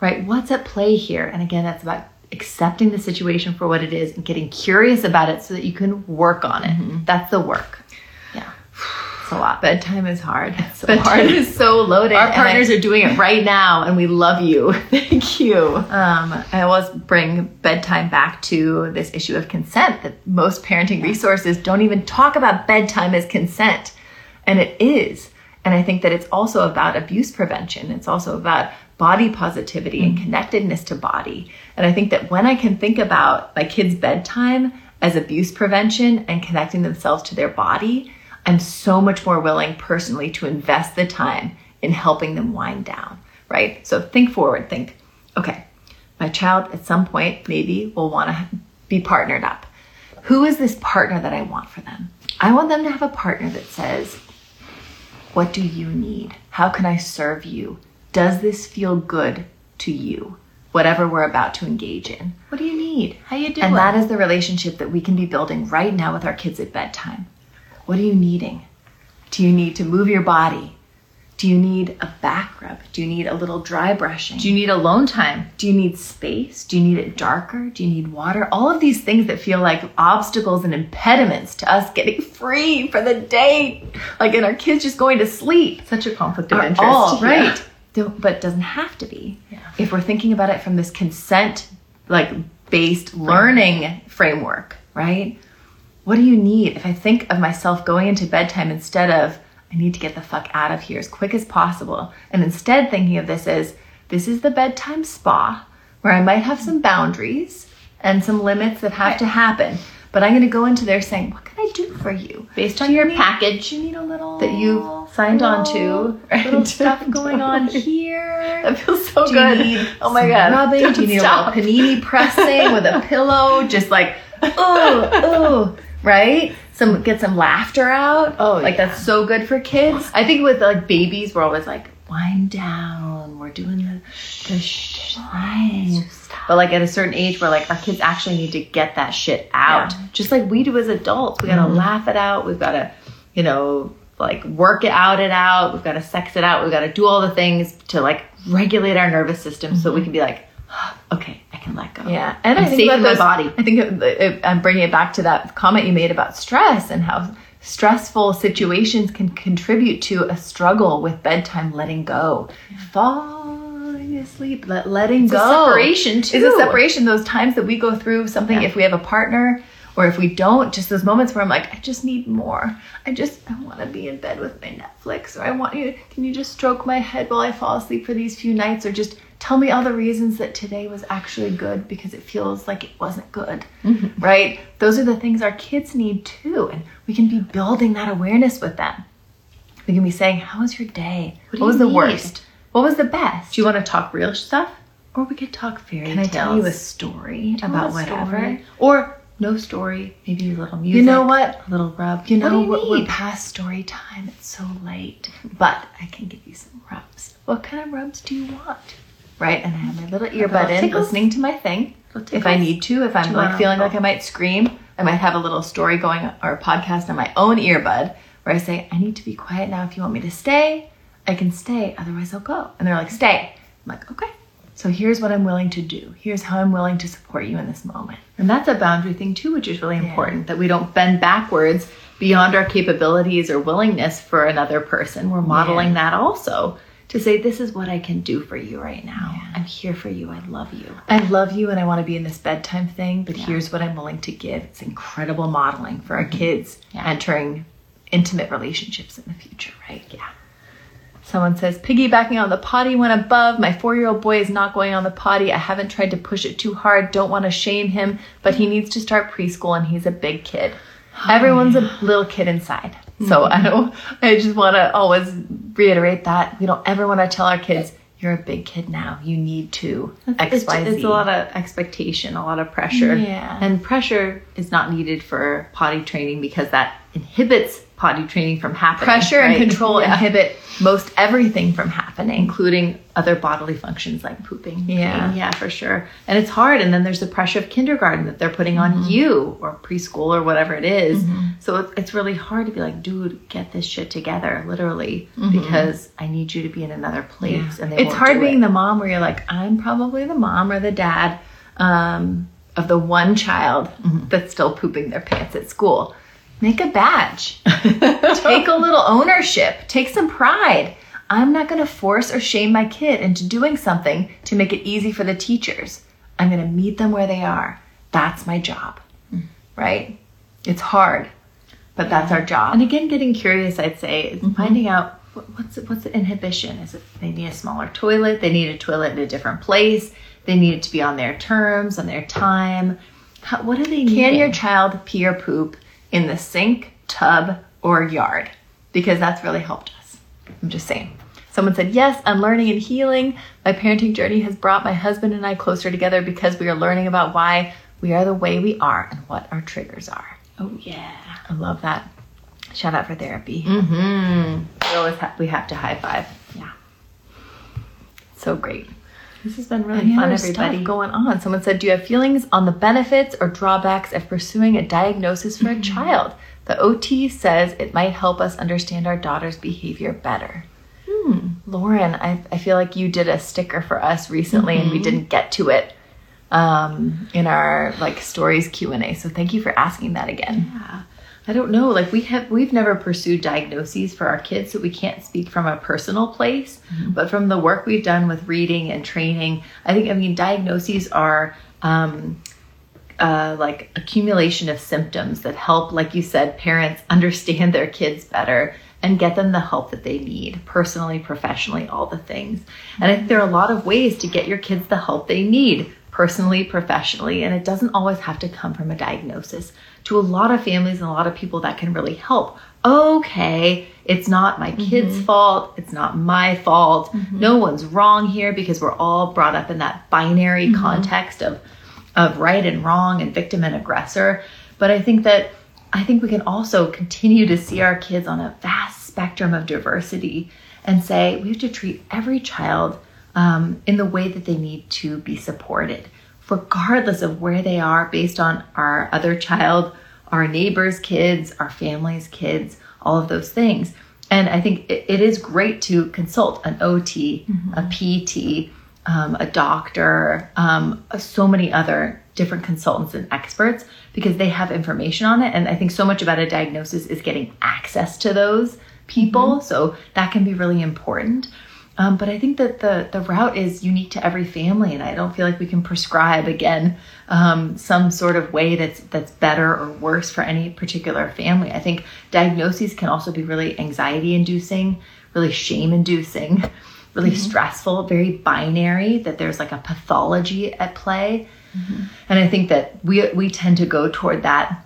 right? What's at play here? And again, that's about accepting the situation for what it is and getting curious about it so that you can work on it. Mm-hmm. That's the work. It's a lot. Bedtime is hard. It's so Bedtime hard. is so loaded. Our partners I, are doing it right now, and we love you. Thank you. Um, I always bring bedtime back to this issue of consent. That most parenting resources don't even talk about bedtime as consent, and it is. And I think that it's also about abuse prevention. It's also about body positivity mm-hmm. and connectedness to body. And I think that when I can think about my kids' bedtime as abuse prevention and connecting themselves to their body, I'm so much more willing personally to invest the time in helping them wind down, right? So think forward, think, okay, my child at some point maybe will want to be partnered up. Who is this partner that I want for them? I want them to have a partner that says, What do you need? How can I serve you? Does this feel good to you? Whatever we're about to engage in. What do you need? How are you doing? And that is the relationship that we can be building right now with our kids at bedtime. What are you needing? Do you need to move your body? Do you need a back rub? Do you need a little dry brushing? Do you need alone time? Do you need space? Do you need it darker? Do you need water? All of these things that feel like obstacles and impediments to us getting free for the day, like in our kids just going to sleep. Such a conflict of interest. All, right. Yeah. But it doesn't have to be. Yeah. If we're thinking about it from this consent like based learning framework, right? What do you need? If I think of myself going into bedtime instead of, I need to get the fuck out of here as quick as possible, and instead thinking of this as, this is the bedtime spa where I might have some boundaries and some limits that have to happen. But I'm going to go into there saying, what can I do for you? Based on your need- package You need a little that you've signed on to. little stuff going on here. That feels so Do you good. need oh my god. rubbing? Do you need Stop. a little panini pressing with a pillow? Just like, oh, oh, right? Some get some laughter out. Oh, like yeah. that's so good for kids. I think with like babies, we're always like, wind down. We're doing the the shh thing. But like at a certain age, where like our kids actually need to get that shit out, Yeah. just like we do as adults. We gotta laugh it out. We've gotta, you know, like work it out, it out. We've gotta sex it out. We've gotta do all the things to like regulate our nervous system so we can be like, okay, can let go. Yeah, and I'm I think about in my body. I think it, it, I'm bringing it back to that comment you made about stress and how stressful situations can contribute to a struggle with bedtime letting go, falling asleep, let, letting It's go. separation, too. a separation. Those times that we go through something, Yeah. if we have a partner. Or if we don't, just those moments where I'm like, I just need more. I just I want to be in bed with my Netflix, or I want you. Can you just stroke my head while I fall asleep for these few nights, or just tell me all the reasons that today was actually good because it feels like it wasn't good, Mm-hmm. right? Those are the things our kids need too, and we can be building that awareness with them. We can be saying, "How was your day? What What, was you the worst? What was the best?" Do you want to talk real stuff? or we could talk fairy Can I tell you a story Tell about a whatever? story. Or no story, maybe a little music. You know what? A little rub. You What know, do you we're, we're need? past story time. It's so late. But I can give you some rubs. What kind of rubs do you want? Right? And I have my little earbud in, tickles? listening to my thing. If I need to, if I'm like feeling like I might scream, I might have a little story going or a podcast on my own earbud where I say, I need to be quiet now. If you want me to stay, I can stay. Otherwise, I'll go. And they're like, stay. I'm like, okay. So here's what I'm willing to do. Here's how I'm willing to support you in this moment. And that's a boundary thing too, which is really important that we don't bend backwards beyond our capabilities or willingness for another person. We're modeling that also to say, this is what I can do for you right now. I'm here for you. I love you. I love you and I want to be in this bedtime thing, but here's what I'm willing to give. It's incredible modeling for our mm-hmm. kids Yeah. entering intimate relationships in the future, right? Yeah. Someone says, piggybacking on the potty went above. My four year old boy is not going on the potty. I haven't tried to push it too hard. Don't want to shame him, but he needs to start preschool and he's a big kid. Oh, Everyone's a little kid inside. So mm-hmm. I don't, I just want to always reiterate that we don't ever want to tell our kids, you're a big kid now. You need to X, It's, Y, Z. it's a lot of expectation, a lot of pressure. Yeah. And pressure is not needed for potty training because that inhibits potty training from happening. pressure and control Yeah. inhibit most everything from happening. including other bodily functions like pooping. Yeah. yeah, for sure. And it's hard. And then there's the pressure of kindergarten that they're putting on Mm-hmm. you or preschool or whatever it is. So it, it's really hard to be like, dude, get this shit together, literally, because I need you to be in another place. And they Mm-hmm. It's hard do being it. the mom where you're like, I'm probably the mom or the dad um, of the one child Mm-hmm. that's still pooping their pants at school. Make a badge. Take a little ownership. Take some pride. I'm not going to force or shame my kid into doing something to make it easy for the teachers. I'm going to meet them where they are. That's my job. Mm. Right? It's hard, but that's our job. And again, getting curious, I'd say, is Mm-hmm. finding out what, what's what's the inhibition. Is it they need a smaller toilet? They need a toilet in a different place. They need it to be on their terms, on their time. How, what do they need? Can your child pee or poop in the sink, tub, or yard? Because that's really helped us. I'm just saying. Someone said, Yes, unlearning and healing. My parenting journey has brought my husband and I closer together because we are learning about why we are the way we are and what our triggers are. Oh yeah. I love that. Shout out for therapy. Mm-hmm. We always we have to high five. Yeah. So great. This has been really Any fun, everybody. stuff going on? Someone said, "Do you have feelings on the benefits or drawbacks of pursuing a diagnosis for a child?" The OT says it might help us understand our daughter's behavior better. Hmm. Lauren, I, I feel like you did a sticker for us recently, and we didn't get to it um, in our like stories Q and A. So thank you for asking that again. Yeah. I don't know. Like we have, we've never pursued diagnoses for our kids, so we can't speak from a personal place. But from the work we've done with reading and training, I think I mean diagnoses are um, uh, like accumulation of symptoms that help, like you said, parents understand their kids better and get them the help that they need personally, professionally, all the things. And I think there are a lot of ways to get your kids the help they need personally, professionally, and it doesn't always have to come from a diagnosis. To a lot of families and a lot of people, that can really help. Okay, it's not my kid's mm-hmm. fault. It's not my fault. Mm-hmm. No one's wrong here because we're all brought up in that binary mm-hmm. context of of right and wrong and victim and aggressor. But I think that I think we can also continue to see our kids on a vast spectrum of diversity and say we have to treat every child um, in the way that they need to be supported, regardless of where they are based on our other child, our neighbor's kids, our family's kids, all of those things. And I think it, it is great to consult an OT, mm-hmm. a PT, um, a doctor, um, so many other different consultants and experts because they have information on it. And I think so much about a diagnosis is getting access to those people. Mm-hmm. So that can be really important. Um, but I think that the the route is unique to every family, and I don't feel like we can prescribe again um, some sort of way that's that's better or worse for any particular family. I think diagnoses can also be really anxiety inducing, really shame inducing, really mm-hmm. stressful, very binary. That there's like a pathology at play, mm-hmm. and I think that we we tend to go toward that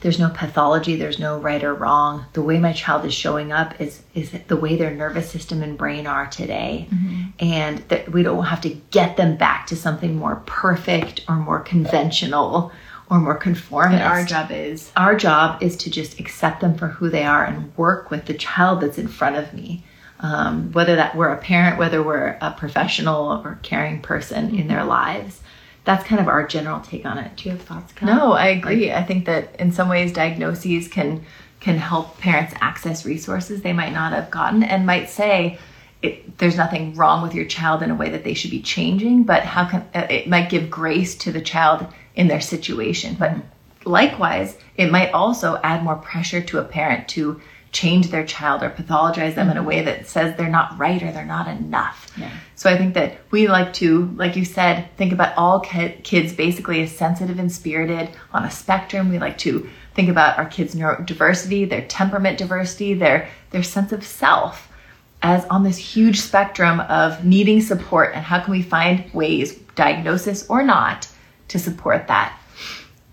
there's no pathology there's no right or wrong the way my child is showing up is is the way their nervous system and brain are today mm-hmm. and that we don't have to get them back to something more perfect or more conventional or more conformist. And our job is our job is to just accept them for who they are and work with the child that's in front of me um, whether that we're a parent whether we're a professional or caring person mm-hmm. in their lives that's kind of our general take on it. Do you have thoughts? Kat? No, I agree. Like, I think that in some ways diagnoses can can help parents access resources they might not have gotten and might say it, there's nothing wrong with your child in a way that they should be changing, but how can uh, it might give grace to the child in their situation. But likewise, it might also add more pressure to a parent to change their child or pathologize them mm-hmm. in a mm-hmm. way that says they're not right or they're not enough. Yeah. So I think that we like to, like you said, think about all kids basically as sensitive and spirited on a spectrum. We like to think about our kids' neurodiversity, their temperament diversity, their their sense of self as on this huge spectrum of needing support and how can we find ways, diagnosis or not, to support that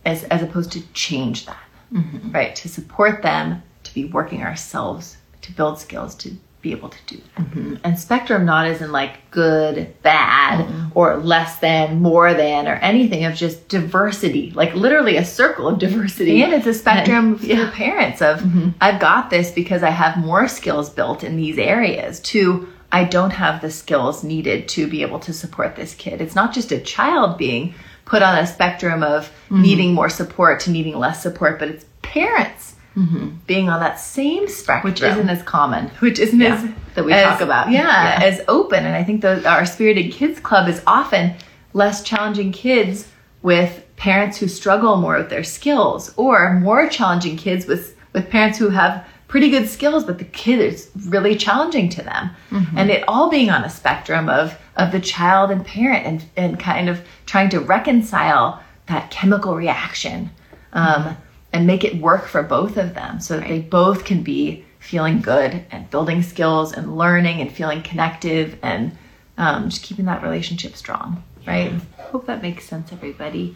as as opposed to change that. Mm-hmm. Right? To support them be working ourselves to build skills to be able to do that. Mm-hmm. And spectrum not as in like good, bad, mm-hmm. or less than, more than, or anything of just diversity, like literally a circle of diversity. And it's a spectrum and, for yeah. parents of mm-hmm. I've got this because I have more skills built in these areas to I don't have the skills needed to be able to support this kid. It's not just a child being put on a spectrum of mm-hmm. needing more support to needing less support, but it's parents mm-hmm. being on that same spectrum, which isn't as common, which isn't yeah. as that we as, talk about, yeah, yeah, as open. And I think the, our Spirited Kids Club is often less challenging kids with parents who struggle more with their skills, or more challenging kids with with parents who have pretty good skills, but the kid is really challenging to them. Mm-hmm. And it all being on a spectrum of of the child and parent and and kind of trying to reconcile that chemical reaction. Um, mm-hmm and make it work for both of them so that right. they both can be feeling good and building skills and learning and feeling connective and um, just keeping that relationship strong, right? Yeah. Hope that makes sense, everybody.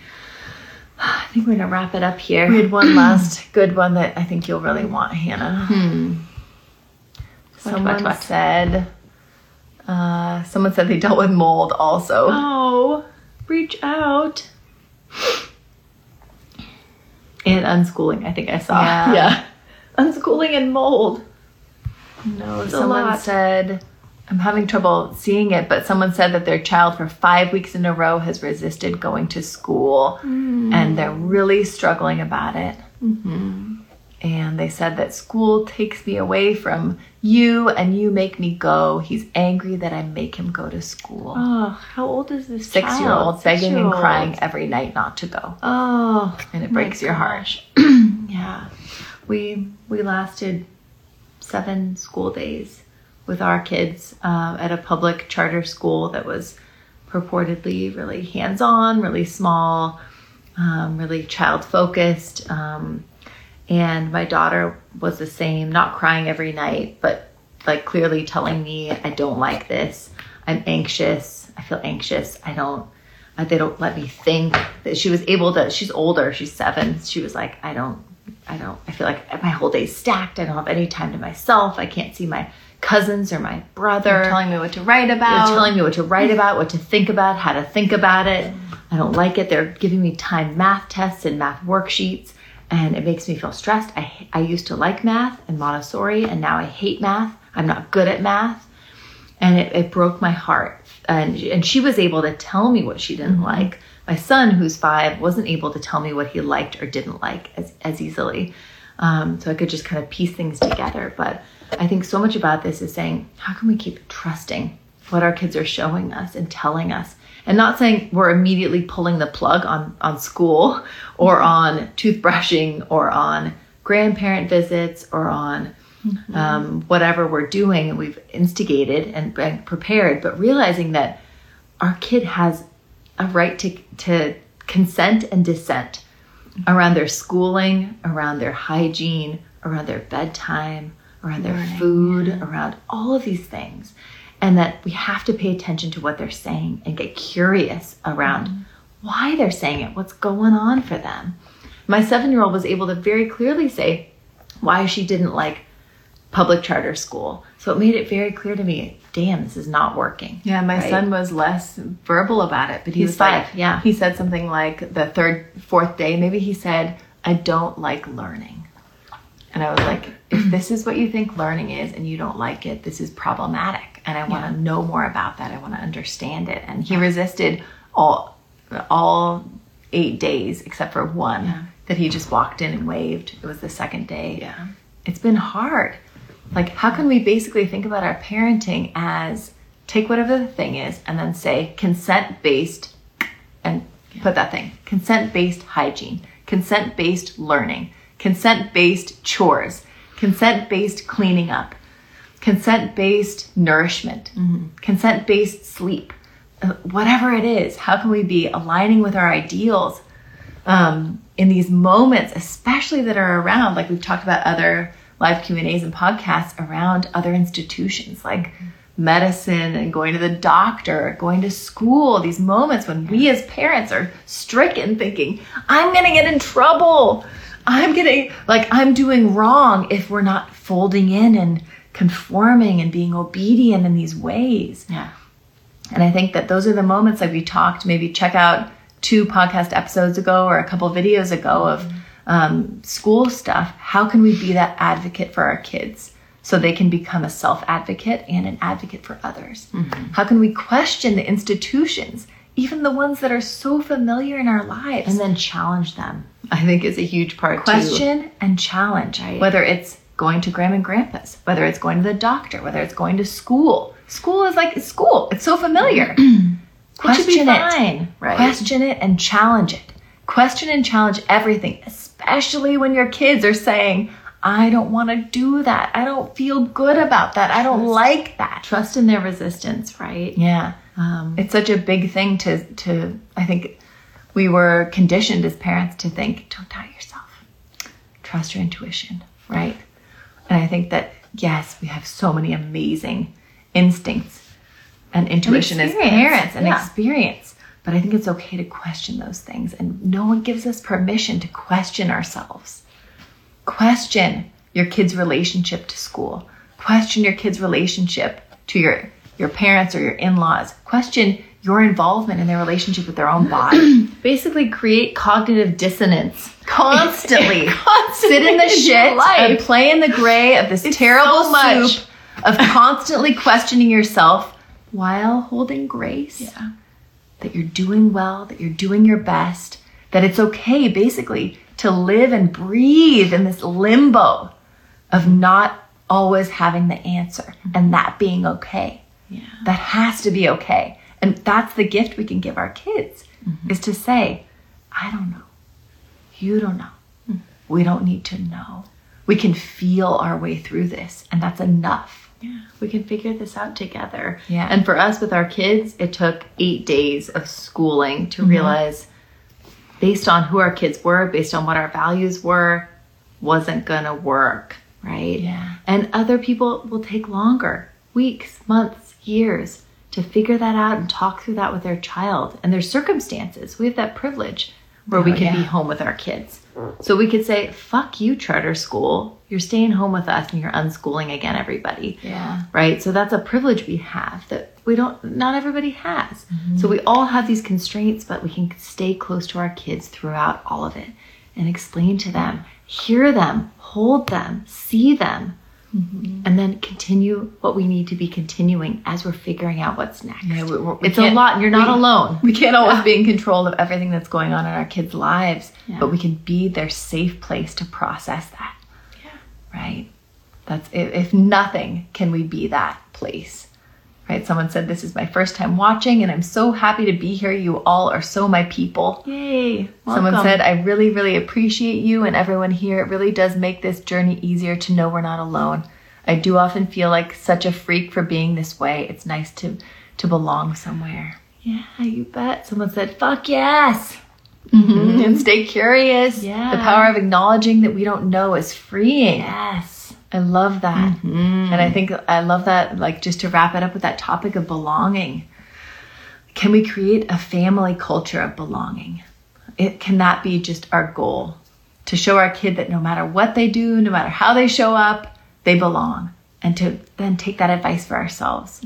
I think we're gonna wrap it up here. We had one last good one that I think you'll really want, Hannah. Hmm. Someone what, what, what? said. Uh, someone said they dealt with mold also. Oh, reach out and unschooling. I think I saw. Yeah, yeah. unschooling and mold. No, it's someone said I'm having trouble seeing it, but someone said that their child for five weeks in a row has resisted going to school, mm. and they're really struggling about it. Mm-hmm. And they said that school takes me away from you and you make me go. He's angry that I make him go to school. Oh, how old is this Six year old begging and crying every night not to go. Oh. And it breaks your heart. yeah. We we lasted seven school days with our kids uh, at a public charter school that was purportedly really hands on, really small um, really child focused. Um, and my daughter was the same, not crying every night, but like clearly telling me, I don't like this. I'm anxious. I feel anxious. I don't, uh, they don't let me think. That she was able to, she's older, she's seven. She was like, I don't, I don't, I feel like my whole day's stacked. I don't have any time to myself. I can't see my cousins or my brother. You're telling me what to write about. They're telling me what to write about, what to think about, how to think about it. I don't like it. They're giving me timed math tests and math worksheets, and it makes me feel stressed. I, I used to like math and Montessori, and now I hate math. I'm not good at math. And it, it broke my heart. And, and she was able to tell me what she didn't like. My son, who's five, wasn't able to tell me what he liked or didn't like as, as easily. Um, so I could just kind of piece things together. But I think so much about this is saying, how can we keep trusting what our kids are showing us and telling us? And not saying we're immediately pulling the plug on, on school or mm-hmm. on toothbrushing or on grandparent visits or on mm-hmm. um, whatever we're doing and we've instigated and, and prepared, but realizing that our kid has a right to, to consent and dissent mm-hmm. around their schooling, around their hygiene, around their bedtime, around their food, around all of these things. And that we have to pay attention to what they're saying and get curious around mm-hmm. why they're saying it, what's going on for them. My seven year old was able to very clearly say why she didn't like public charter school. So it made it very clear to me damn, this is not working. Yeah, my Right? son was less verbal about it, but he He's was like, five, yeah. He said something like the third, fourth day, maybe he said, I don't like learning. And I was like, if this is what you think learning is and you don't like it, this is problematic. And I want to know more about that. I want to understand it. And he resisted all all eight days except for one that he just walked in and waved. It was the second day Yeah. it's been hard. Like, how can we basically think about our parenting as take whatever the thing is and then say consent based and put that thing consent based hygiene, consent based learning, consent based chores, consent based cleaning up, consent based nourishment, consent based sleep, Uh, whatever it is. How can we be aligning with our ideals um, in these moments, especially that are around, like we've talked about other live Q and A's and podcasts around other institutions, like medicine and going to the doctor, going to school. These moments when we as parents are stricken, thinking, "I'm going to get in trouble. I'm getting like I'm doing wrong if we're not folding in and conforming and being obedient in these ways." Yeah. And I think that those are the moments like we talked, maybe check out two podcast episodes ago or a couple videos ago of um, school stuff. How can we be that advocate for our kids so they can become a self advocate and an advocate for others? How can we question the institutions, even the ones that are so familiar in our lives? And then challenge them, I think is a huge part too. question and challenge. Right. Whether it's going to grandma and grandpa's, whether it's going to the doctor, whether it's going to school. School is like it's school. It's so familiar. Question it. fine, right? Question it and challenge it. Question and challenge everything, especially when your kids are saying, I don't want to do that. I don't feel good about that. I don't like that. Trust in their resistance, right? Yeah. Um, It's such a big thing to to I think we were conditioned as parents to think, don't doubt yourself. Trust your intuition, right? And I think that yes, we have so many amazing instincts and intuition as parents and yeah. experience. But I think it's okay to question those things and no one gives us permission to question ourselves. Question your kid's relationship to school. Question your kid's relationship to your your parents or your in-laws. Question your involvement in their relationship with their own body. basically create cognitive dissonance. Constantly, Constantly sit in the in shit and play in the gray of this terrible so much. soup of constantly questioning yourself while holding grace Yeah. that you're doing well, that you're doing your best, that it's okay basically to live and breathe in this limbo of not always having the answer and that being okay. Yeah. That has to be okay. And that's the gift we can give our kids mm-hmm. is to say, I don't know. You don't know. Mm-hmm. We don't need to know. We can feel our way through this, and that's enough. Yeah, we can figure this out together. Yeah. And for us with our kids, it took eight days of schooling to mm-hmm. realize based on who our kids were, based on what our values were, wasn't gonna work, right? Yeah. And other people will take longer weeks, months, years to figure that out and talk through that with their child and their circumstances. We have that privilege where we Oh, can be home with our kids. So we could say, fuck you, charter school. You're staying home with us and you're unschooling again, everybody Yeah. right? So that's a privilege we have that we don't, not everybody has. Mm-hmm. So we all have these constraints, but we can stay close to our kids throughout all of it and explain to them, hear them, hold them, see them, Mm-hmm. and then continue what we need to be continuing as we're figuring out what's next. Yeah, we- we it's a lot, you're not we- alone. We can't always be in control of everything that's going on in our kids' lives, Yeah. but we can be their safe place to process that. Right? That's if, if nothing, can we be that place? Right? Someone said, This is my first time watching, and I'm so happy to be here. You all are so my people. Yay! Someone Welcome. said, I really, really appreciate you and everyone here. It really does make this journey easier to know we're not alone. I do often feel like such a freak for being this way. It's nice to to belong somewhere. "Yeah, you bet." Someone said, "Fuck yes." Mm-hmm. Mm-hmm. And stay curious. Yeah. The power of acknowledging that we don't know is freeing. Yes. I love that. Mm-hmm. And I think I love that, like, just to wrap it up with that topic of belonging. Can we create a family culture of belonging? It can that be just our goal to show our kid that no matter what they do, no matter how they show up, they belong, and to then take that advice for ourselves.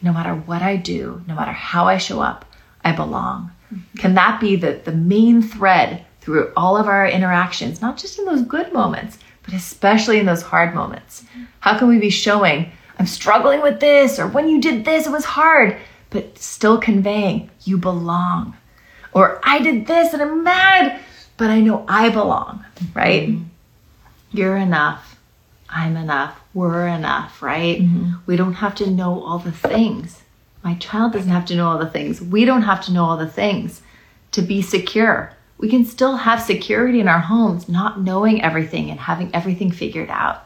No matter what I do, no matter how I show up, I belong. Can that be the, the main thread through all of our interactions, not just in those good moments, but especially in those hard moments? How can we be showing, I'm struggling with this, or when you did this, it was hard, but still conveying, you belong? Or I did this and I'm mad, but I know I belong, right? Mm-hmm. You're enough. I'm enough. We're enough, right? Mm-hmm. We don't have to know all the things. My child doesn't have to know all the things. We don't have to know all the things to be secure. We can still have security in our homes, not knowing everything and having everything figured out.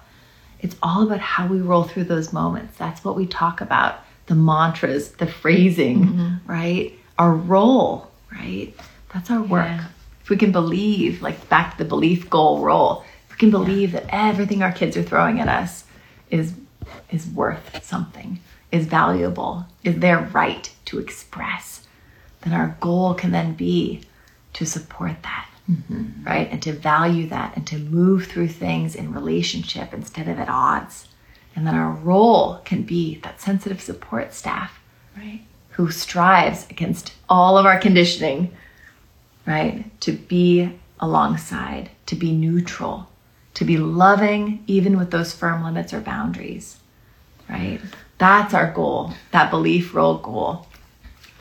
It's all about how we roll through those moments. That's what we talk about the mantras, the phrasing, mm-hmm. right? Our role, right? That's our work. Yeah. If we can believe, like back to the belief goal role, if we can believe that everything our kids are throwing at us is is worth something, is valuable, is their right to express, then our goal can then be to support that, mm-hmm. right? And to value that and to move through things in relationship instead of at odds. And then our role can be that sensitive support staff, right? Who strives against all of our conditioning, right? To be alongside, to be neutral, to be loving, even with those firm limits or boundaries, right? That's our goal, that belief role goal,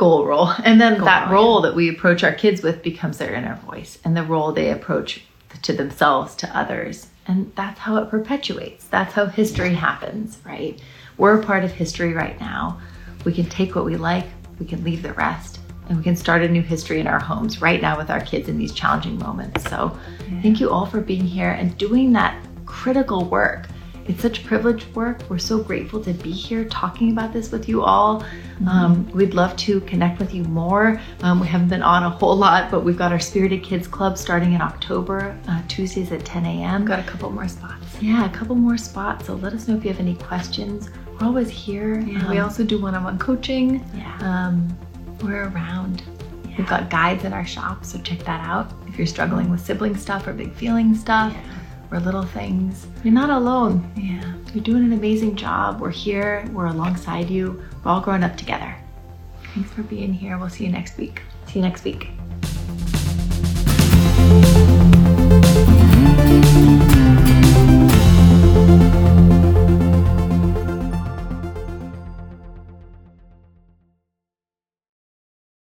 goal role. And then that role, role that we approach our kids with becomes their inner voice and the role they approach to themselves, to others. And that's how it perpetuates. That's how history happens, right? We're a part of history right now. We can take what we like, we can leave the rest, and we can start a new history in our homes right now with our kids in these challenging moments. So, thank you all for being here and doing that critical work. It's such privileged work. We're so grateful to be here talking about this with you all. Um, we'd love to connect with you more. Um, we haven't been on a whole lot, but we've got our Spirited Kids Club starting in October, uh, Tuesdays at 10 a.m. Got a couple more spots. Yeah, a couple more spots. So let us know if you have any questions. We're always here. Yeah, we Um, also do one-on-one coaching. yeah. Um, we're around. We've got guides in our shop, so check that out. If you're struggling with sibling stuff or big feeling stuff or little things, You're not alone. yeah. You're doing an amazing job. We're here. We're alongside you. We're all growing up together. Thanks for being here. We'll see you next week. See you next week.